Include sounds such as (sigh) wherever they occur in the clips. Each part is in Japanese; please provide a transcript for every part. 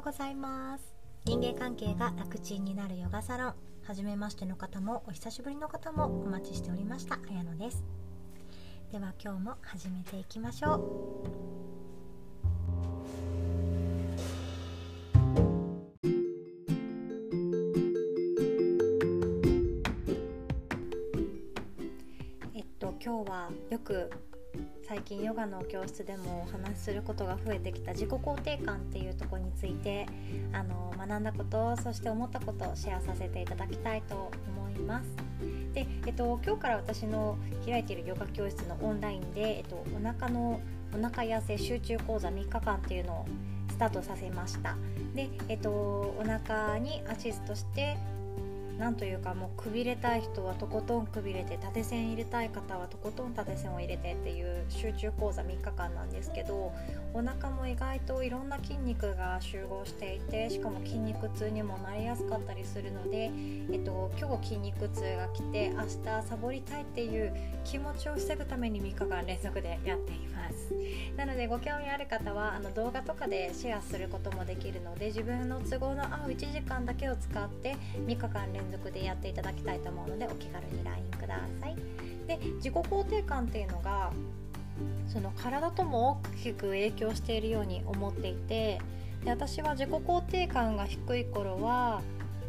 うございます。人間関係が楽ちんになるヨガサロン。初めましての方もお久しぶりの方もお待ちしておりました。綾乃です。では今日も始めていきましょう。近ヨガの教室でもお話しすることが増えてきた自己肯定感っていうとこについてあの学んだことそして思ったことをシェアさせていただきたいと思います。で、えっと、今日から私の開いているヨガ教室のオンラインで、えっと、お腹のお腹痩せ集中講座3日間っていうのをスタートさせましたで、えっと、お腹にアシストしてなんというかもうくびれたい人はとことんくびれて縦線入れたい方はとことん縦線を入れてっていう集中講座3日間なんですけどお腹も意外といろんな筋肉が集合していてしかも筋肉痛にもなりやすかったりするので、えっと、今日筋肉痛が来て明日サボりたいっていう気持ちを防ぐために3日間連続でやっています。なのでご興味ある方はあの動画とかでシェアすることもできるので自分の都合の合う1時間だけを使って3日間連続でやっていただきたいと思うのでお気軽に LINE ください。で自己肯定感っていうのがその体とも大きく影響しているように思っていてで私は自己肯定感が低い頃は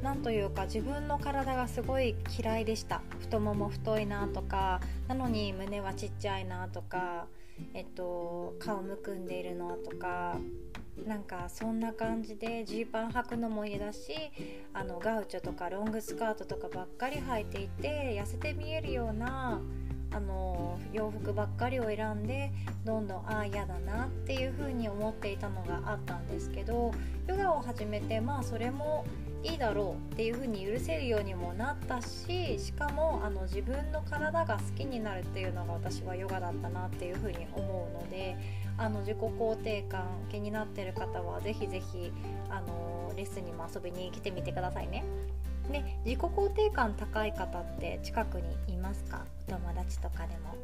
何というか自分の体がすごい嫌いでした。太もも太いなとかなのに胸はちっちゃいなとか、えっと、顔むくんでいるのとかなんかそんな感じでジーパン履くのも嫌だしあのガウチョとかロングスカートとかばっかり履いていて痩せて見えるようなあの洋服ばっかりを選んでどんどんああ嫌だなっていう風に思っていたのがあったんですけどヨガを始めてまあそれもいいだろうっていう風に許せるようにもなったししかもあの自分の体が好きになるっていうのが私はヨガだったなっていう風に思うのであの自己肯定感気になってる方は是非是非あのレッスンにも遊びに来てみてくださいね。で自己肯定感高い方って近くにいますか？お友達とかでも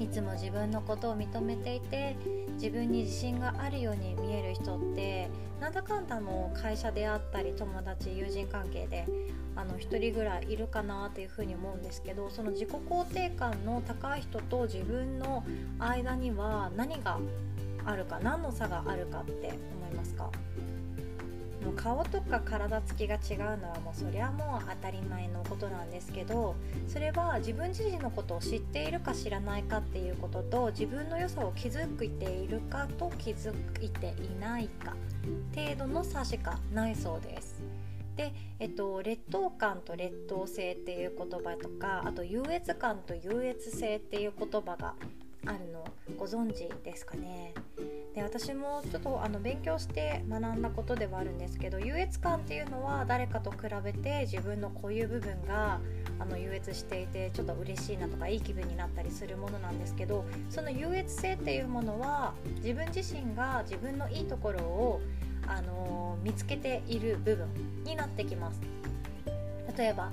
いつも自分のことを認めていて自分に自信があるように見える人ってなんだかんだの会社であったり友達友人関係であの1人ぐらいいるかなというふうに思うんですけどその自己肯定感の高い人と自分の間には何があるか何の差があるかって思いますか？もう顔とか体つきが違うのはもうそりゃもう当たり前のことなんですけどそれは自分自身のことを知っているか知らないかっていうことと自分の良さを気づいているかと気づいていないか程度の差しかないそうです。で、えっと、劣等感と劣等性っていう言葉とかあと優越感と優越性っていう言葉があるのご存知ですかね？で私もちょっとあの勉強して学んだことではあるんですけど優越感っていうのは誰かと比べて自分のこういう部分があの優越していてちょっと嬉しいなとかいい気分になったりするものなんですけどその優越性っていうものは自分自身が自分のいいところをあの見つけている部分になってきます。例えば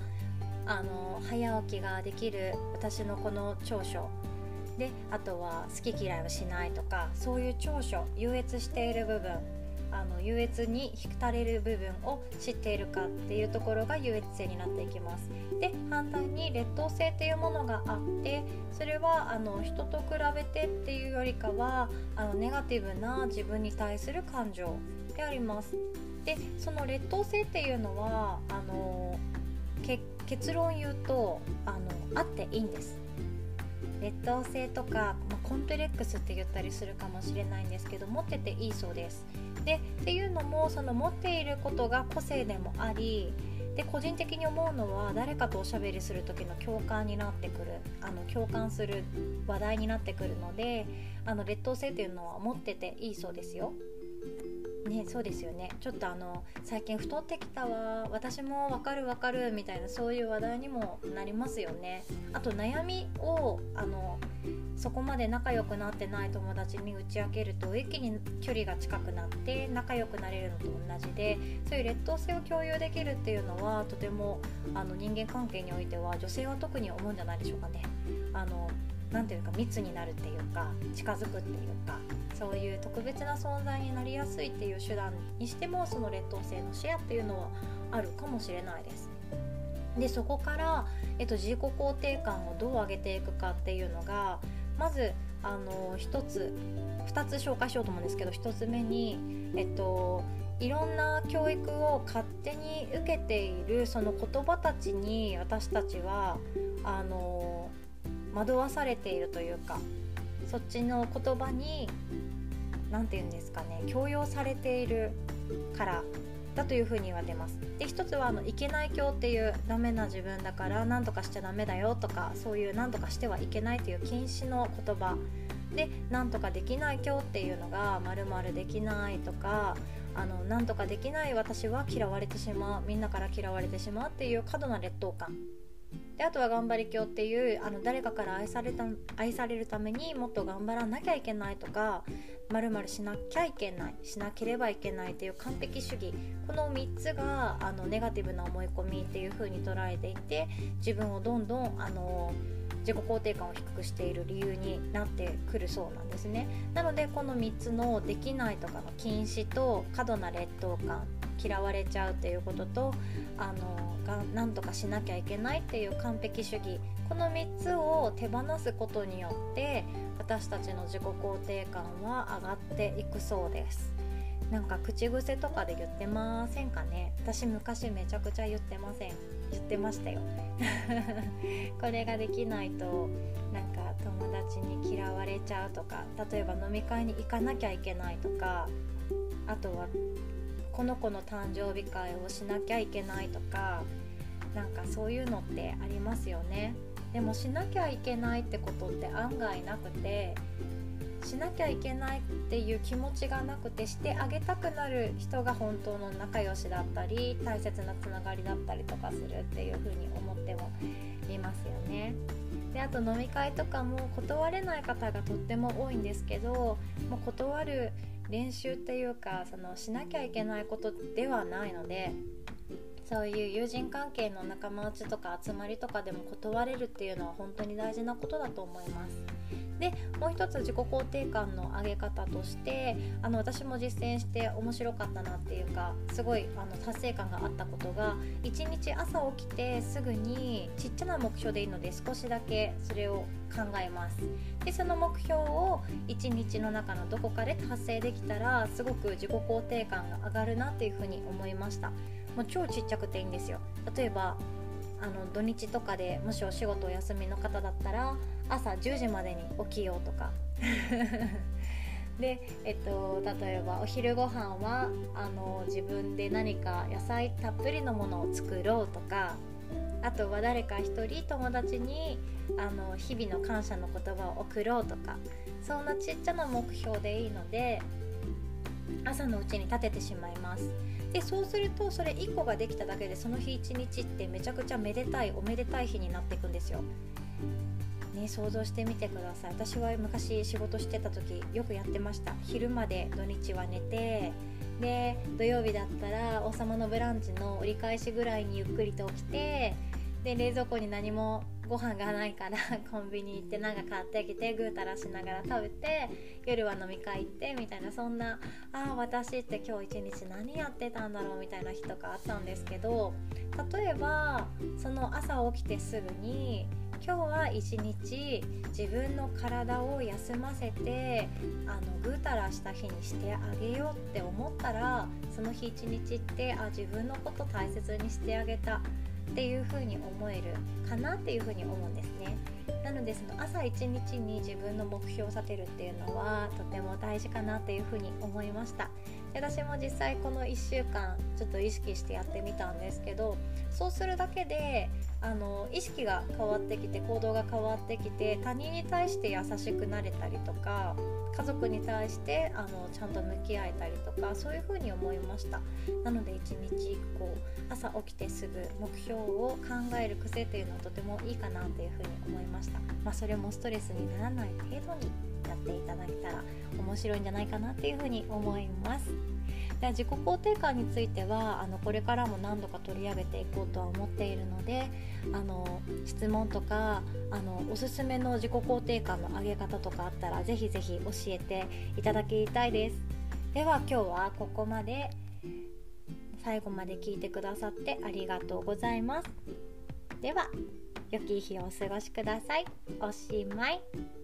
あの早起きができる私のこの長所であとは好き嫌いをしないとかそういう長所優越している部分あの優越に浸れる部分を知っているかっていうところが優越性になっていきます。で反対に劣等性っていうものがあってそれはあの人と比べてっていうよりかはあのネガティブな自分に対する感情であります。でその劣等性っていうのはあの結論言うとあのあっていいんです。劣等性とか、ま、コンプレックスって言ったりするかもしれないんですけど持ってていいそうです。でっていうのもその持っていることが個性でもありで個人的に思うのは誰かとおしゃべりする時の共感になってくるあの共感する話題になってくるのであの劣等性っていうのは持ってていいそうですよ。ねそうですよね。ちょっとあの最近太ってきたわ。私もわかるわかるみたいなそういう話題にもなりますよね。あと悩みをあのそこまで仲良くなってない友達に打ち明けると一気に距離が近くなって仲良くなれるのと同じでそういう劣等性を共有できるっていうのはとてもあの人間関係においては女性は特に思うんじゃないでしょうかね。あの何ていうか密になるっていうか近づくっていうか。そういう特別な存在になりやすいっていう手段にしてもその劣等生のシェアっていうのはあるかもしれないです。でそこから、えっと、自己肯定感をどう上げていくかっていうのがまずあの1つ2つ紹介しようと思うんですけど1つ目に、えっと、いろんな教育を勝手に受けているその言葉たちに私たちはあの惑わされているというかそっちの言葉に何て言うんですかね強要されているからだというふうに言われてます。で一つはあのいけない教っていうダメな自分だから何とかしちゃダメだよとかそういう何とかしてはいけないという禁止の言葉。で何とかできない教っていうのがまるまるできないとかあの何とかできない私は嫌われてしまうみんなから嫌われてしまうっていう過度な劣等感。であとは頑張り教っていうあの誰かから愛された愛されるためにもっと頑張らなきゃいけないとかまるしなきゃいけないしなければいけないっていう完璧主義。この3つがあのネガティブな思い込みっていう風に捉えていて自分をどんどんあの自己肯定感を低くしている理由になってくるそうなんですね。なのでこの3つのできないとかの禁止と過度な劣等感嫌われちゃうっていうこととあのが何とかしなきゃいけないっていう完璧主義。この3つを手放すことによって私たちの自己肯定感は上がっていくそうです。なんか口癖とかで言ってませんかね？私昔めちゃくちゃ言ってません。言ってましたよ。(laughs) これができないとなんか友達に嫌われちゃうとか例えば飲み会に行かなきゃいけないとかあとはこの子の誕生日会をしなきゃいけないとかなんかそういうのってありますよねでもしなきゃいけないってことって案外なくてしなきゃいけないっていう気持ちがなくてしてあげたくなる人が本当の仲良しだったり大切なつながりだったりとかするっていう風に思ってもいますよね。であと飲み会とかも断れない方がとっても多いんですけどもう断る練習っていうかそのしなきゃいけないことではないのでそういう友人関係の仲間内とか集まりとかでも断れるっていうのは本当に大事なことだと思います。でもう一つ自己肯定感の上げ方としてあの私も実践して面白かったなっていうかすごいあの達成感があったことが1日朝起きてすぐにちっちゃな目標でいいので少しだけそれを考えますでその目標を1日の中のどこかで達成できたらすごく自己肯定感が上がるなっていうふうに思いましたもう超ちっちゃくていいんですよ。例えばあの土日とかでもしお仕事お休みの方だったら朝10時までに起きようとか。(laughs) で、えっと、例えばお昼ご飯はあの自分で何か野菜たっぷりのものを作ろうとか。あとは誰か一人友達にあの日々の感謝の言葉を送ろうとか。そんなちっちゃな目標でいいので朝のうちに立ててしまいます。でそうするとそれ1個ができただけでその日一日ってめちゃくちゃめでたいおめでたい日になっていくんですよ。ね、想像してみてください。私は昔仕事してた時よくやってました。昼まで土日は寝てで土曜日だったら「王様のブランチ」の折り返しぐらいにゆっくりと起きてで冷蔵庫に何もご飯がないから (laughs) コンビニ行ってなんか買ってきてぐうたらしながら食べて夜は飲み会行ってみたいなそんなああ私って今日一日何やってたんだろうみたいな日とかあったんですけど例えばその朝起きてすぐに今日は一日自分の体を休ませてあのぐうたらした日にしてあげようって思ったらその日一日ってあ自分のこと大切にしてあげた。っていう風に思えるかなっていう風に思うんですね。なのでその朝一日に自分の目標を立てるっていうのはとても大事かなっていう風に思いました私も実際この1週間ちょっと意識してやってみたんですけどそうするだけであの意識が変わってきて行動が変わってきて他人に対して優しくなれたりとか家族に対してあのちゃんと向き合えたりとかそういう風に思いました。なので一日こう朝起きてすぐ目標を考える癖っていうのはとてもいいかなっていう風に思いました。まあ、それもストレスにならない程度に。っていただけたら面白いんじゃないかなっていう風に思います。で自己肯定感についてはあのこれからも何度か取り上げていこうとは思っているのであの質問とかあのおすすめの自己肯定感の上げ方とかあったらぜひぜひ教えていただきたいです。では今日はここまで。最後まで聞いてくださってありがとうございます。では良き日をお過ごしください。おしまい。